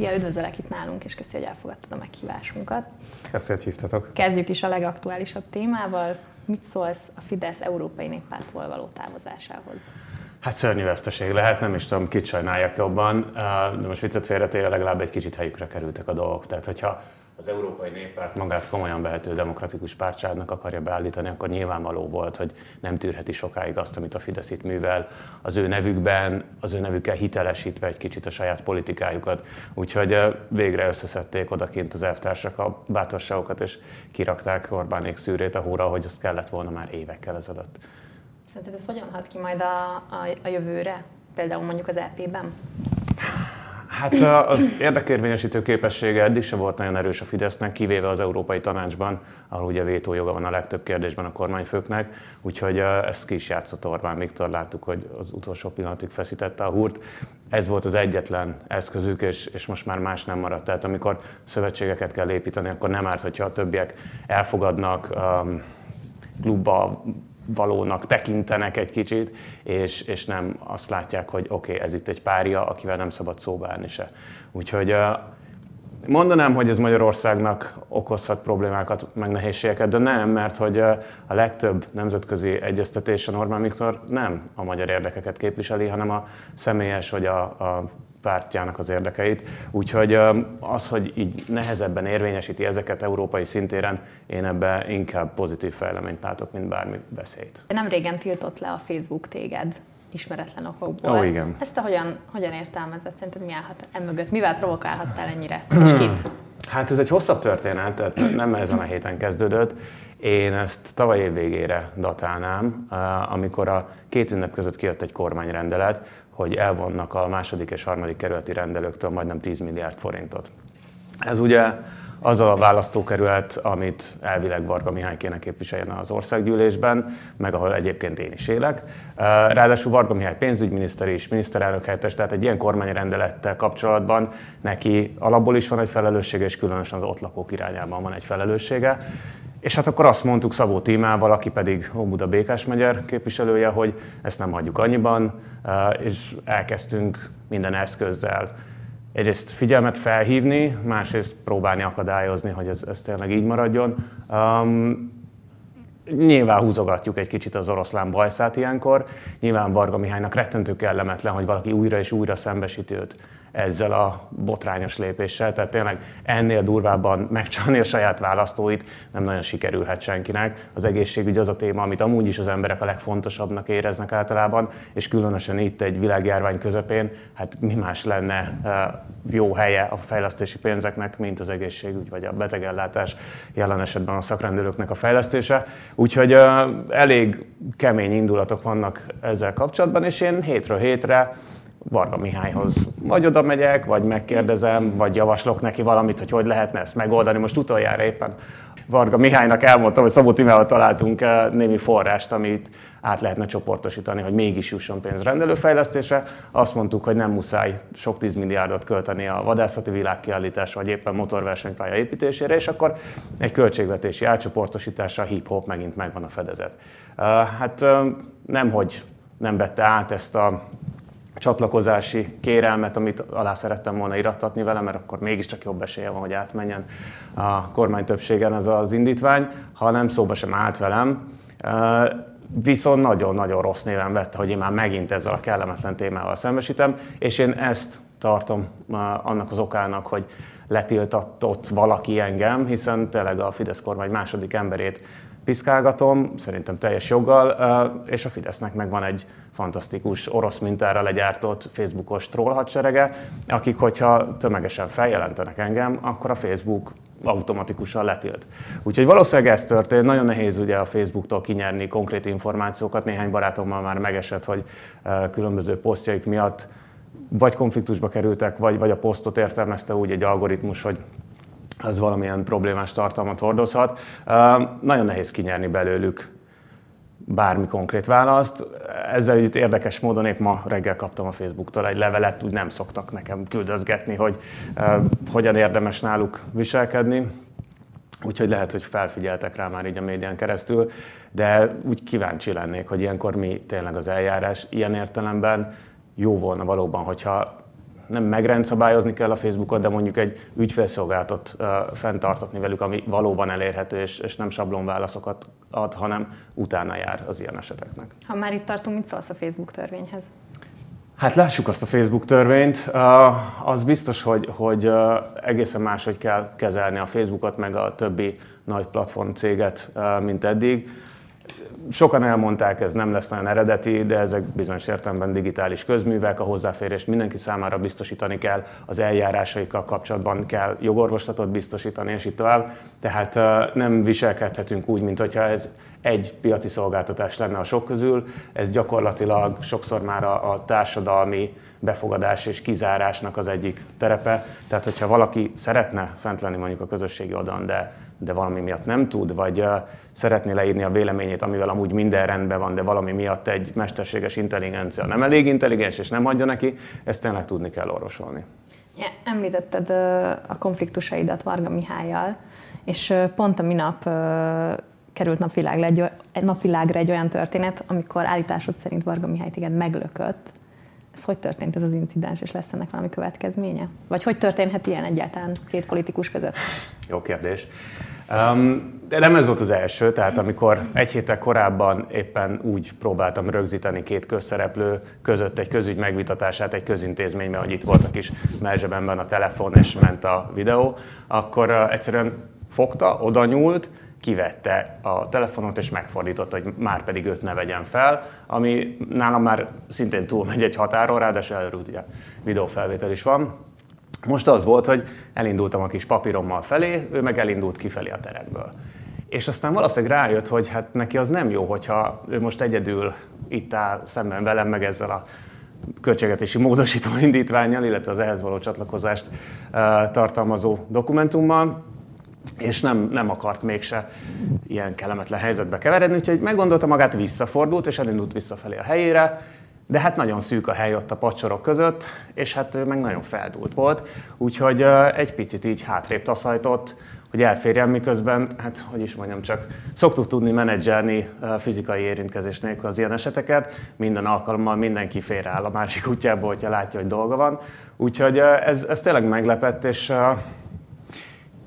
Szia, üdvözöllek itt nálunk, és köszi, hogy elfogadtad a meghívásunkat. Köszönöm, hogy hívtatok. Kezdjük is a legaktuálisabb témával. Mit szólsz a Fidesz Európai Néppártól való távozásához? Hát szörnyű veszteség lehet, nem is tudom, kit sajnáljak jobban, de most viccet félretéve legalább egy kicsit helyükre kerültek a dolgok. Tehát, hogyha az Európai Néppárt magát komolyan vehető demokratikus pártságnak akarja beállítani, akkor nyilvánvaló volt, hogy nem tűrheti sokáig azt, amit a Fidesz itt művel az ő nevükben, az ő nevükkel hitelesítve egy kicsit a saját politikájukat. Úgyhogy végre összeszedték odakint az elvtársak a bátorságokat, és kirakták Orbánék szűrét a hóra, hogy azt kellett volna már évekkel ezelőtt. Szerinted ez hogyan hat ki majd a, a, a jövőre? Például mondjuk az EP-ben? Hát az érdekérvényesítő képessége eddig se volt nagyon erős a Fidesznek, kivéve az Európai Tanácsban, ahol ugye vétójoga van a legtöbb kérdésben a kormányfőknek, úgyhogy ezt ki is játszott Orbán Viktor, láttuk, hogy az utolsó pillanatig feszítette a húrt. Ez volt az egyetlen eszközük, és, és most már más nem maradt. Tehát amikor szövetségeket kell építeni, akkor nem árt, hogyha a többiek elfogadnak um, klubba valónak tekintenek egy kicsit, és, és nem azt látják, hogy oké, okay, ez itt egy párja, akivel nem szabad szóba állni se. Úgyhogy mondanám, hogy ez Magyarországnak okozhat problémákat, meg nehézségeket, de nem, mert hogy a legtöbb nemzetközi egyeztetésen Orbán Viktor nem a magyar érdekeket képviseli, hanem a személyes vagy a, a pártjának az érdekeit. Úgyhogy az, hogy így nehezebben érvényesíti ezeket európai szintéren, én ebbe inkább pozitív fejleményt látok, mint bármi veszélyt. Nem régen tiltott le a Facebook téged ismeretlen okokból. Ó, igen. Ezt te hogyan, hogyan értelmezed? Szerinted mi állhat emögött? Mivel provokálhattál ennyire? És kit? Hát ez egy hosszabb történet, tehát nem ezen a héten kezdődött. Én ezt tavaly év végére datálnám, amikor a két ünnep között kijött egy kormányrendelet, hogy elvonnak a második és harmadik kerületi rendelőktől majdnem 10 milliárd forintot. Ez ugye az a választókerület, amit elvileg Varga Mihály kéne képviseljen az országgyűlésben, meg ahol egyébként én is élek. Ráadásul Varga Mihály pénzügyminiszter és miniszterelnök helyettes, tehát egy ilyen kormányrendelettel kapcsolatban neki alapból is van egy felelőssége, és különösen az ott lakók irányában van egy felelőssége. És hát akkor azt mondtuk Szabó Tímával, aki pedig Óbuda Békás megyer képviselője, hogy ezt nem hagyjuk annyiban, és elkezdtünk minden eszközzel egyrészt figyelmet felhívni, másrészt próbálni akadályozni, hogy ez, ez tényleg így maradjon. Um, nyilván húzogatjuk egy kicsit az oroszlán bajszát ilyenkor. Nyilván Varga Mihálynak rettentő kellemetlen, hogy valaki újra és újra szembesíti őt ezzel a botrányos lépéssel. Tehát tényleg ennél durvábban megcsalni a saját választóit nem nagyon sikerülhet senkinek. Az egészségügy az a téma, amit amúgy is az emberek a legfontosabbnak éreznek általában, és különösen itt egy világjárvány közepén, hát mi más lenne eh, jó helye a fejlesztési pénzeknek, mint az egészségügy vagy a betegellátás, jelen esetben a szakrendelőknek a fejlesztése. Úgyhogy eh, elég kemény indulatok vannak ezzel kapcsolatban, és én hétről hétre Varga Mihályhoz vagy oda megyek, vagy megkérdezem, vagy javaslok neki valamit, hogy hogy lehetne ezt megoldani. Most utoljára éppen Varga Mihálynak elmondtam, hogy Szabó Timával találtunk eh, némi forrást, amit át lehetne csoportosítani, hogy mégis jusson pénz rendelőfejlesztésre. Azt mondtuk, hogy nem muszáj sok tízmilliárdot költeni a vadászati világkiállításra, vagy éppen motorversenypálya építésére, és akkor egy költségvetési átcsoportosításra hip-hop megint megvan a fedezet. Eh, hát eh, nem, hogy nem vette át ezt a csatlakozási kérelmet, amit alá szerettem volna irattatni vele, mert akkor mégiscsak jobb esélye van, hogy átmenjen a kormány többségen ez az indítvány, hanem szóba sem állt velem. Viszont nagyon-nagyon rossz néven vette, hogy én már megint ezzel a kellemetlen témával szembesítem, és én ezt tartom annak az okának, hogy letiltatott valaki engem, hiszen tényleg a Fidesz kormány második emberét piszkálgatom, szerintem teljes joggal, és a Fidesznek megvan egy fantasztikus orosz mintára legyártott Facebookos troll hadserege, akik, hogyha tömegesen feljelentenek engem, akkor a Facebook automatikusan letilt. Úgyhogy valószínűleg ez történt. Nagyon nehéz ugye a Facebooktól kinyerni konkrét információkat. Néhány barátommal már megesett, hogy különböző posztjaik miatt vagy konfliktusba kerültek, vagy, vagy a posztot értelmezte úgy egy algoritmus, hogy az valamilyen problémás tartalmat hordozhat. Nagyon nehéz kinyerni belőlük bármi konkrét választ. Ezzel együtt érdekes módon épp ma reggel kaptam a Facebooktól egy levelet, úgy nem szoktak nekem küldözgetni, hogy uh, hogyan érdemes náluk viselkedni. Úgyhogy lehet, hogy felfigyeltek rá már így a médián keresztül, de úgy kíváncsi lennék, hogy ilyenkor mi tényleg az eljárás ilyen értelemben jó volna valóban, hogyha nem megrendszabályozni kell a Facebookot, de mondjuk egy ügyfélszolgáltat fenntartatni velük, ami valóban elérhető, és, és nem sablon válaszokat ad, hanem utána jár az ilyen eseteknek. Ha már itt tartunk, mit szólsz a Facebook törvényhez? Hát lássuk azt a Facebook törvényt. Az biztos, hogy, hogy egészen máshogy kell kezelni a Facebookot, meg a többi nagy platform céget, mint eddig. Sokan elmondták, ez nem lesz nagyon eredeti, de ezek bizonyos értelemben digitális közművek, a hozzáférést mindenki számára biztosítani kell, az eljárásaikkal kapcsolatban kell jogorvoslatot biztosítani, és így tovább. Tehát nem viselkedhetünk úgy, mint hogyha ez egy piaci szolgáltatás lenne a sok közül, ez gyakorlatilag sokszor már a, a társadalmi befogadás és kizárásnak az egyik terepe. Tehát, hogyha valaki szeretne fent lenni mondjuk a közösségi oldalon, de, de valami miatt nem tud, vagy szeretné leírni a véleményét, amivel amúgy minden rendben van, de valami miatt egy mesterséges intelligencia nem elég intelligens, és nem adja neki, ezt tényleg tudni kell orvosolni. Említetted a konfliktusaidat Varga Mihályjal, és pont a minap került napvilágra egy, napvilágra egy olyan történet, amikor állításod szerint Varga Mihály téged meglökött. Ez hogy történt ez az incidens, és lesz ennek valami következménye? Vagy hogy történhet ilyen egyáltalán két politikus között? Jó kérdés. Um, de nem ez volt az első, tehát amikor egy héttel korábban éppen úgy próbáltam rögzíteni két közszereplő között egy közügy megvitatását egy közintézményben, hogy itt volt a kis melzsebemben a telefon és ment a videó, akkor egyszerűen fogta, oda nyúlt, kivette a telefonot és megfordította, hogy már pedig őt ne vegyen fel, ami nálam már szintén túlmegy egy határon, ráadásul előtt ugye videófelvétel is van. Most az volt, hogy elindultam a kis papírommal felé, ő meg elindult kifelé a terekből. És aztán valószínűleg rájött, hogy hát neki az nem jó, hogyha ő most egyedül itt áll szemben velem, meg ezzel a költségetési módosító indítványjal, illetve az ehhez való csatlakozást uh, tartalmazó dokumentummal, és nem, nem akart mégse ilyen kellemetlen helyzetbe keveredni, úgyhogy meggondolta magát, visszafordult, és elindult visszafelé a helyére, de hát nagyon szűk a hely ott a pacsorok között, és hát ő meg nagyon feldult volt, úgyhogy egy picit így hátrébb taszajtott, hogy elférjen, miközben, hát hogy is mondjam, csak szoktuk tudni menedzselni fizikai érintkezés nélkül az ilyen eseteket, minden alkalommal mindenki félreáll a másik útjából, hogyha látja, hogy dolga van. Úgyhogy ez, ez tényleg meglepett, és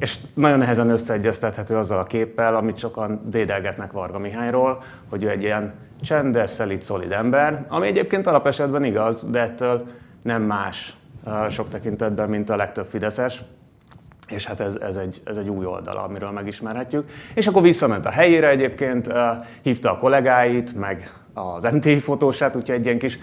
és nagyon nehezen összeegyeztethető azzal a képpel, amit sokan dédelgetnek Varga Mihályról, hogy ő egy ilyen csendes, szelít, szolid ember, ami egyébként alapesetben igaz, de ettől nem más sok tekintetben, mint a legtöbb Fideszes. És hát ez, ez, egy, ez egy új oldala, amiről megismerhetjük. És akkor visszament a helyére egyébként, hívta a kollégáit, meg az MTI fotósát, úgyhogy egy ilyen kis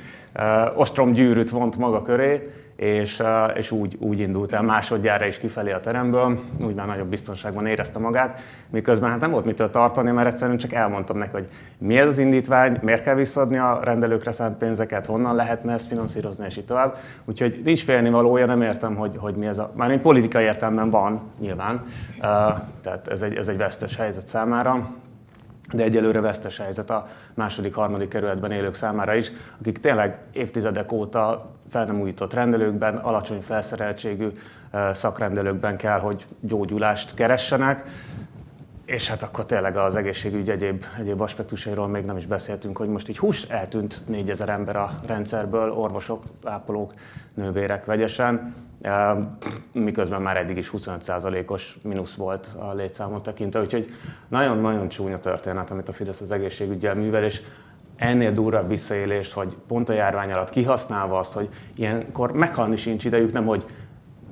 ostromgyűrűt vont maga köré, és, és úgy, úgy indult el. Másodjára is kifelé a teremből, úgy már nagyobb biztonságban érezte magát, miközben hát nem volt mitől tartani, mert egyszerűen csak elmondtam neki, hogy mi ez az indítvány, miért kell visszadni a rendelőkre szánt pénzeket, honnan lehetne ezt finanszírozni, és így tovább. Úgyhogy nincs félni valója, nem értem, hogy, hogy mi ez a... Már egy politikai értelemben van, nyilván, tehát ez egy, ez egy vesztes helyzet számára, de egyelőre vesztes helyzet a második, harmadik kerületben élők számára is, akik tényleg évtizedek óta fel nem újított rendelőkben, alacsony felszereltségű szakrendelőkben kell, hogy gyógyulást keressenek, és hát akkor tényleg az egészségügy egyéb, egyéb aspektusairól még nem is beszéltünk, hogy most így hús eltűnt 4000 ember a rendszerből, orvosok, ápolók, nővérek vegyesen, miközben már eddig is 25%-os mínusz volt a létszámot tekintve, úgyhogy nagyon-nagyon csúnya történet, amit a Fidesz az egészségügyel művel, és ennél durvább visszaélést, hogy pont a járvány alatt kihasználva azt, hogy ilyenkor meghalni sincs idejük, nem hogy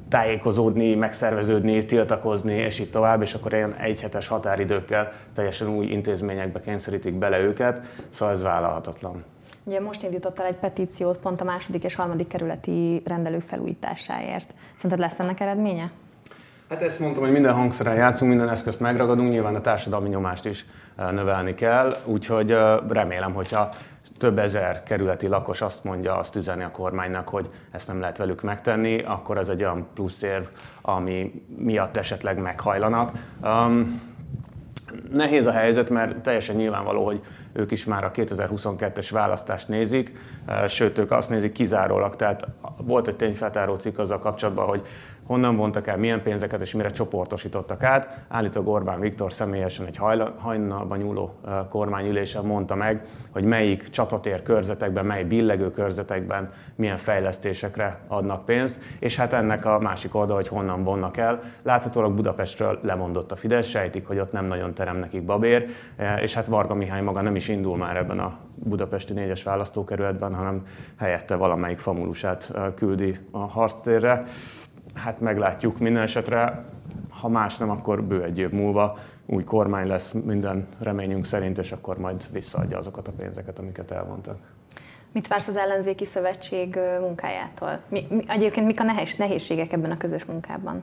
tájékozódni, megszerveződni, tiltakozni, és így tovább, és akkor ilyen egyhetes határidőkkel teljesen új intézményekbe kényszerítik bele őket, szóval ez vállalhatatlan. Ugye most indítottál egy petíciót pont a második és harmadik kerületi rendelők felújításáért. Szerinted lesz ennek eredménye? Hát ezt mondtam, hogy minden hangszeren játszunk, minden eszközt megragadunk, nyilván a társadalmi nyomást is növelni kell, úgyhogy remélem, hogyha több ezer kerületi lakos azt mondja, azt üzeni a kormánynak, hogy ezt nem lehet velük megtenni, akkor ez egy olyan plusz érv, ami miatt esetleg meghajlanak. Um, nehéz a helyzet, mert teljesen nyilvánvaló, hogy ők is már a 2022-es választást nézik, sőt, ők azt nézik kizárólag. Tehát volt egy tényfeltáró cikk azzal kapcsolatban, hogy honnan vontak el, milyen pénzeket és mire csoportosítottak át. Állítólag Orbán Viktor személyesen egy hajnalban nyúló kormányülésen mondta meg, hogy melyik csatatér körzetekben, mely billegő körzetekben milyen fejlesztésekre adnak pénzt, és hát ennek a másik oldal, hogy honnan vonnak el. Láthatólag Budapestről lemondott a Fidesz, sejtik, hogy ott nem nagyon terem nekik babér, és hát Varga Mihály maga nem is indul már ebben a budapesti négyes választókerületben, hanem helyette valamelyik famulusát küldi a harctérre. Hát meglátjuk minden esetre, ha más nem, akkor bő egy év múlva új kormány lesz minden reményünk szerint, és akkor majd visszaadja azokat a pénzeket, amiket elvontak. Mit vársz az ellenzéki szövetség munkájától? Mi, mi, egyébként mik a nehéz, nehézségek ebben a közös munkában?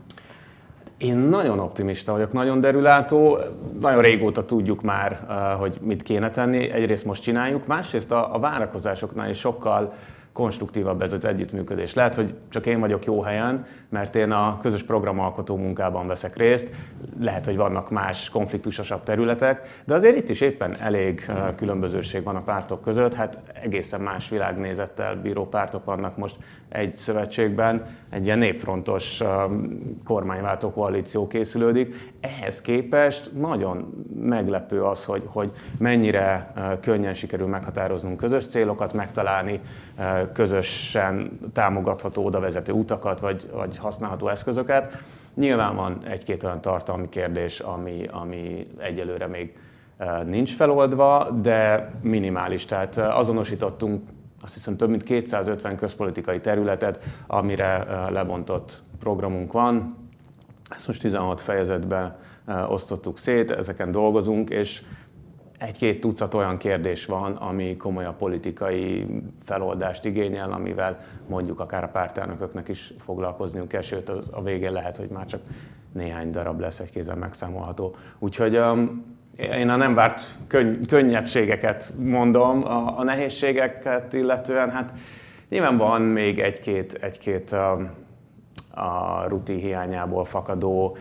Én nagyon optimista vagyok, nagyon derülátó, nagyon régóta tudjuk már, hogy mit kéne tenni. Egyrészt most csináljuk, másrészt a, a várakozásoknál is sokkal konstruktívabb ez az együttműködés. Lehet, hogy csak én vagyok jó helyen, mert én a közös programalkotó munkában veszek részt, lehet, hogy vannak más konfliktusosabb területek, de azért itt is éppen elég különbözőség van a pártok között, hát egészen más világnézettel bíró pártok vannak most egy szövetségben, egy ilyen népfrontos kormányváltó koalíció készülődik. Ehhez képest nagyon meglepő az, hogy, hogy mennyire könnyen sikerül meghatároznunk közös célokat, megtalálni közösen támogatható oda vezető utakat, vagy, vagy használható eszközöket. Nyilván van egy-két olyan tartalmi kérdés, ami, ami egyelőre még nincs feloldva, de minimális. Tehát azonosítottunk azt hiszem több mint 250 közpolitikai területet, amire lebontott programunk van. Ezt most 16 fejezetben osztottuk szét, ezeken dolgozunk, és egy-két tucat olyan kérdés van, ami komolyabb politikai feloldást igényel, amivel mondjuk akár a pártelnököknek is foglalkozniuk kell, sőt a végén lehet, hogy már csak néhány darab lesz egy kézen megszámolható. Úgyhogy um, én a nem várt könny- könnyebbségeket mondom, a, a nehézségeket illetően, hát nyilván van még egy-két, egy-két a, a rutin hiányából fakadó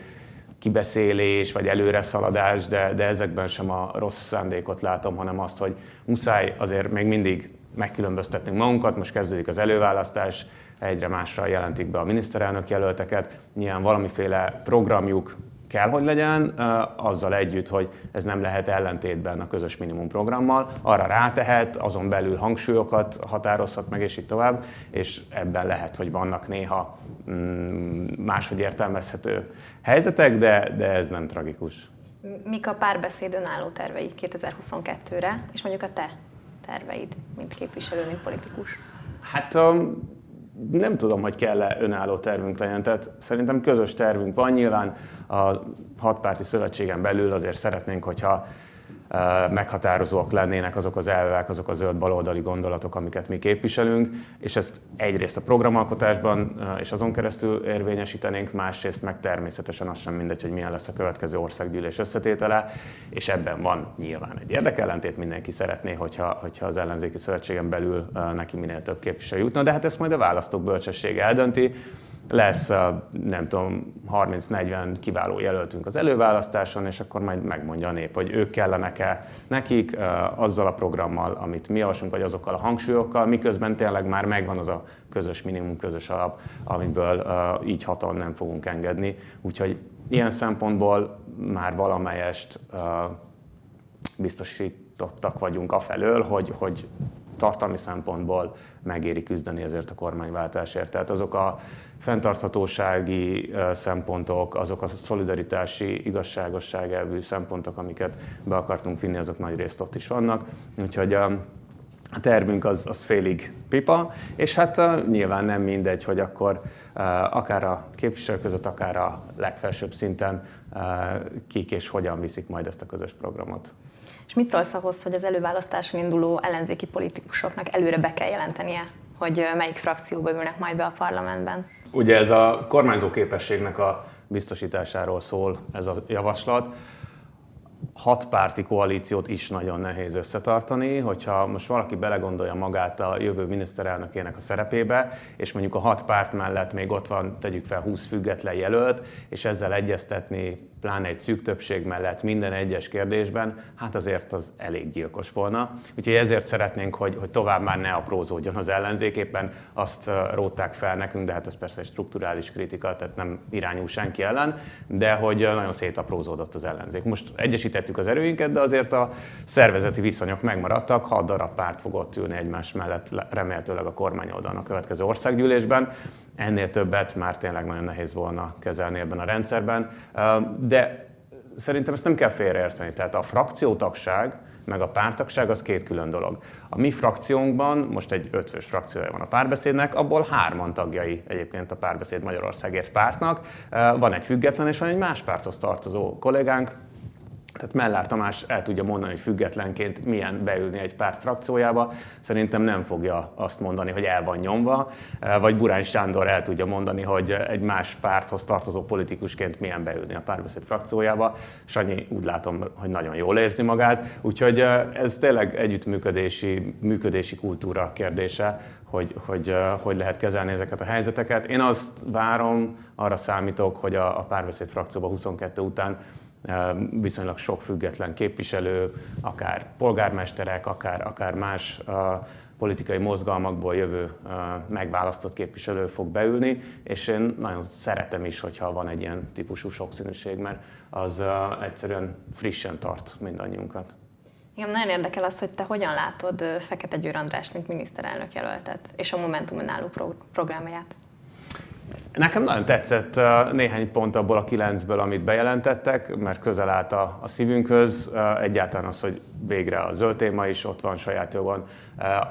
kibeszélés vagy előre szaladás, de, de ezekben sem a rossz szándékot látom, hanem azt, hogy muszáj azért még mindig megkülönböztetnünk magunkat, most kezdődik az előválasztás, egyre másra jelentik be a miniszterelnök jelölteket, nyilván valamiféle programjuk kell, hogy legyen, azzal együtt, hogy ez nem lehet ellentétben a közös minimum programmal, arra rátehet, azon belül hangsúlyokat határozhat meg, és így tovább, és ebben lehet, hogy vannak néha mm, máshogy értelmezhető helyzetek, de, de ez nem tragikus. Mik a párbeszéd önálló tervei 2022-re, és mondjuk a te terveid, mint képviselő, mint politikus? Hát um, nem tudom, hogy kell-e önálló tervünk legyen, tehát szerintem közös tervünk van. Nyilván a hatpárti szövetségen belül azért szeretnénk, hogyha meghatározóak lennének azok az elvek, azok a zöld baloldali gondolatok, amiket mi képviselünk, és ezt egyrészt a programalkotásban és azon keresztül érvényesítenénk, másrészt meg természetesen az sem mindegy, hogy milyen lesz a következő országgyűlés összetétele, és ebben van nyilván egy érdekellentét, mindenki szeretné, hogyha, hogyha az ellenzéki szövetségen belül neki minél több képviselő jutna, de hát ezt majd a választók bölcsessége eldönti, lesz, nem tudom, 30-40 kiváló jelöltünk az előválasztáson, és akkor majd megmondja a nép, hogy ők kellenek-e nekik azzal a programmal, amit mi javaslunk, vagy azokkal a hangsúlyokkal, miközben tényleg már megvan az a közös minimum, közös alap, amiből így hatalom nem fogunk engedni. Úgyhogy ilyen szempontból már valamelyest biztosítottak vagyunk afelől, hogy, hogy tartalmi szempontból megéri küzdeni ezért a kormányváltásért. Tehát azok a fenntarthatósági szempontok, azok a szolidaritási, igazságosság elvű szempontok, amiket be akartunk vinni, azok nagy részt ott is vannak. Úgyhogy a, a tervünk az, az félig pipa, és hát nyilván nem mindegy, hogy akkor akár a képviselők között, akár a legfelsőbb szinten uh, kik és hogyan viszik majd ezt a közös programot. És mit szólsz ahhoz, hogy az előválasztáson induló ellenzéki politikusoknak előre be kell jelentenie, hogy melyik frakcióba ülnek majd be a parlamentben? Ugye ez a kormányzó képességnek a biztosításáról szól ez a javaslat. Hat párti koalíciót is nagyon nehéz összetartani, hogyha most valaki belegondolja magát a jövő miniszterelnökének a szerepébe, és mondjuk a hat párt mellett még ott van, tegyük fel 20 független jelölt, és ezzel egyeztetni pláne egy szűk többség mellett minden egyes kérdésben, hát azért az elég gyilkos volna. Úgyhogy ezért szeretnénk, hogy, hogy tovább már ne aprózódjon az ellenzék, éppen azt rótták fel nekünk, de hát ez persze egy strukturális kritika, tehát nem irányul senki ellen, de hogy nagyon szétaprózódott az ellenzék. Most egyesítettük az erőinket, de azért a szervezeti viszonyok megmaradtak, hat darab párt fog ott ülni egymás mellett remélhetőleg a kormányoldalon a következő országgyűlésben. Ennél többet már tényleg nagyon nehéz volna kezelni ebben a rendszerben. De szerintem ezt nem kell félreérteni. Tehát a frakciótagság, meg a pártagság az két külön dolog. A mi frakciónkban, most egy ötvös frakciója van a párbeszédnek, abból hárman tagjai egyébként a párbeszéd Magyarországért pártnak. Van egy független és van egy más párthoz tartozó kollégánk, tehát Mellár Tamás el tudja mondani, hogy függetlenként milyen beülni egy párt frakciójába. Szerintem nem fogja azt mondani, hogy el van nyomva, vagy Burány Sándor el tudja mondani, hogy egy más párthoz tartozó politikusként milyen beülni a párbeszéd frakciójába. Sanyi úgy látom, hogy nagyon jól érzi magát, úgyhogy ez tényleg együttműködési működési kultúra kérdése, hogy, hogy hogy lehet kezelni ezeket a helyzeteket. Én azt várom, arra számítok, hogy a, a párbeszéd frakcióba 22 után viszonylag sok független képviselő, akár polgármesterek, akár, akár más politikai mozgalmakból jövő megválasztott képviselő fog beülni, és én nagyon szeretem is, hogyha van egy ilyen típusú sokszínűség, mert az egyszerűen frissen tart mindannyiunkat. Igen, nagyon érdekel az, hogy te hogyan látod Fekete Győr András, mint miniszterelnök jelöltet, és a Momentum álló programját. Nekem nagyon tetszett néhány pont abból a kilencből, amit bejelentettek, mert közel állt a, a szívünkhöz. Egyáltalán az, hogy végre a zöld téma is ott van saját jogon.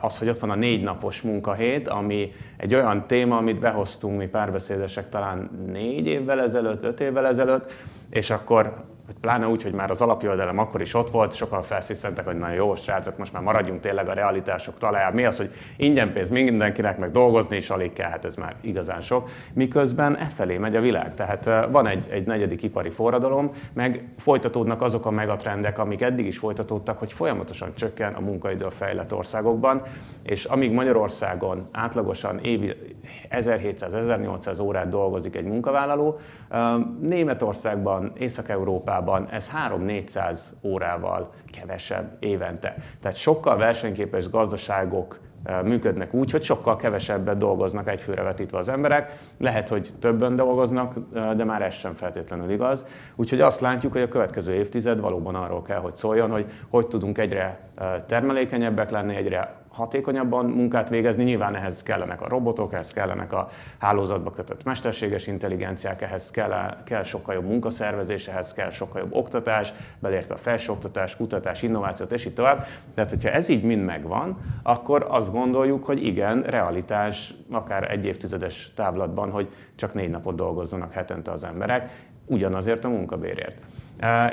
Az, hogy ott van a négy napos munkahét, ami egy olyan téma, amit behoztunk mi párbeszédesek talán négy évvel ezelőtt, öt évvel ezelőtt, és akkor pláne úgy, hogy már az alapjövedelem akkor is ott volt, sokan felsziszentek, hogy nagyon jó srácok, most már maradjunk tényleg a realitások talajában. Mi az, hogy ingyen pénz mindenkinek, meg dolgozni is alig kell, hát ez már igazán sok. Miközben e felé megy a világ. Tehát van egy, egy negyedik ipari forradalom, meg folytatódnak azok a megatrendek, amik eddig is folytatódtak, hogy folyamatosan csökken a munkaidő a fejlett országokban, és amíg Magyarországon átlagosan évi 1700-1800 órát dolgozik egy munkavállaló, Németországban, Észak-Európában ez 3-400 órával kevesebb évente. Tehát sokkal versenyképes gazdaságok működnek úgy, hogy sokkal kevesebbet dolgoznak egyfőre vetítve az emberek. Lehet, hogy többen dolgoznak, de már ez sem feltétlenül igaz. Úgyhogy azt látjuk, hogy a következő évtized valóban arról kell, hogy szóljon, hogy hogy tudunk egyre termelékenyebbek lenni, egyre hatékonyabban munkát végezni. Nyilván ehhez kellenek a robotok, ehhez kellenek a hálózatba kötött mesterséges intelligenciák, ehhez kell, kell sokkal jobb munkaszervezés, ehhez kell sokkal jobb oktatás, belérte a felsőoktatás, kutatás, innovációt, és így tovább. Tehát, hogyha ez így mind megvan, akkor azt gondoljuk, hogy igen, realitás, akár egy évtizedes távlatban, hogy csak négy napot dolgozzanak hetente az emberek, ugyanazért a munkabérért.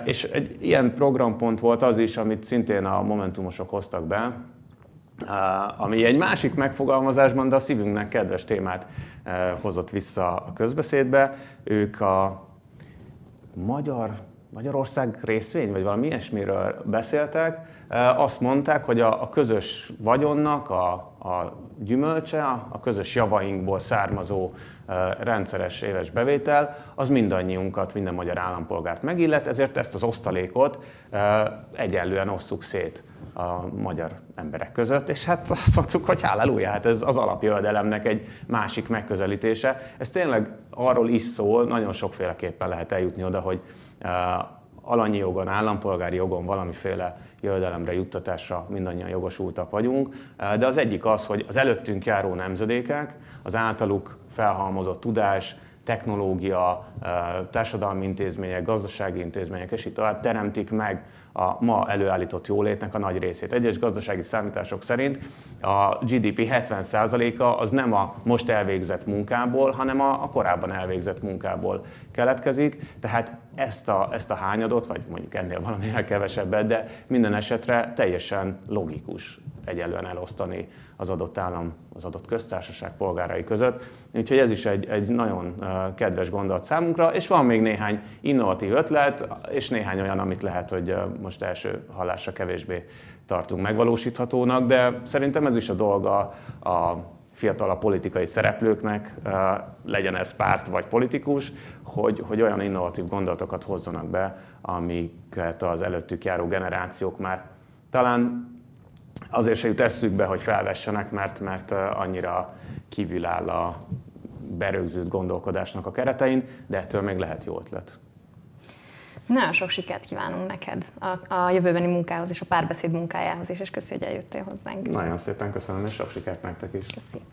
És egy ilyen programpont volt az is, amit szintén a Momentumosok hoztak be, ami egy másik megfogalmazásban, de a szívünknek kedves témát hozott vissza a közbeszédbe. Ők a magyar Magyarország részvény, vagy valami ilyesmiről beszéltek, azt mondták, hogy a, a közös vagyonnak a, a gyümölcse, a, közös javainkból származó rendszeres éves bevétel, az mindannyiunkat, minden magyar állampolgárt megillet, ezért ezt az osztalékot egyenlően osszuk szét a magyar emberek között, és hát azt mondtuk, hogy halleluja, hát ez az alapjövedelemnek egy másik megközelítése. Ez tényleg arról is szól, nagyon sokféleképpen lehet eljutni oda, hogy alanyi jogon, állampolgári jogon valamiféle jövedelemre, juttatásra mindannyian jogosultak vagyunk, de az egyik az, hogy az előttünk járó nemzedékek, az általuk felhalmozott tudás, technológia, társadalmi intézmények, gazdasági intézmények, és így tovább teremtik meg a ma előállított jólétnek a nagy részét. Egyes gazdasági számítások szerint a GDP 70%-a az nem a most elvégzett munkából, hanem a, korábban elvégzett munkából keletkezik, tehát ezt a, ezt a hányadot, vagy mondjuk ennél valamivel kevesebbet, de minden esetre teljesen logikus egyenlően elosztani az adott állam, az adott köztársaság polgárai között. Úgyhogy ez is egy, egy nagyon kedves gondolat számunkra, és van még néhány innovatív ötlet, és néhány olyan, amit lehet, hogy most első hallásra kevésbé tartunk megvalósíthatónak, de szerintem ez is a dolga a fiatal a politikai szereplőknek, legyen ez párt vagy politikus, hogy, hogy olyan innovatív gondolatokat hozzanak be, amiket az előttük járó generációk már talán azért se jut eszükbe, hogy felvessenek, mert, mert annyira kívül áll a berögzült gondolkodásnak a keretein, de ettől még lehet jó ötlet. Nagyon sok sikert kívánunk neked a, a jövőbeni munkához és a párbeszéd munkájához is, és köszi, hogy eljöttél hozzánk. Nagyon szépen köszönöm, és sok sikert nektek is. Köszi.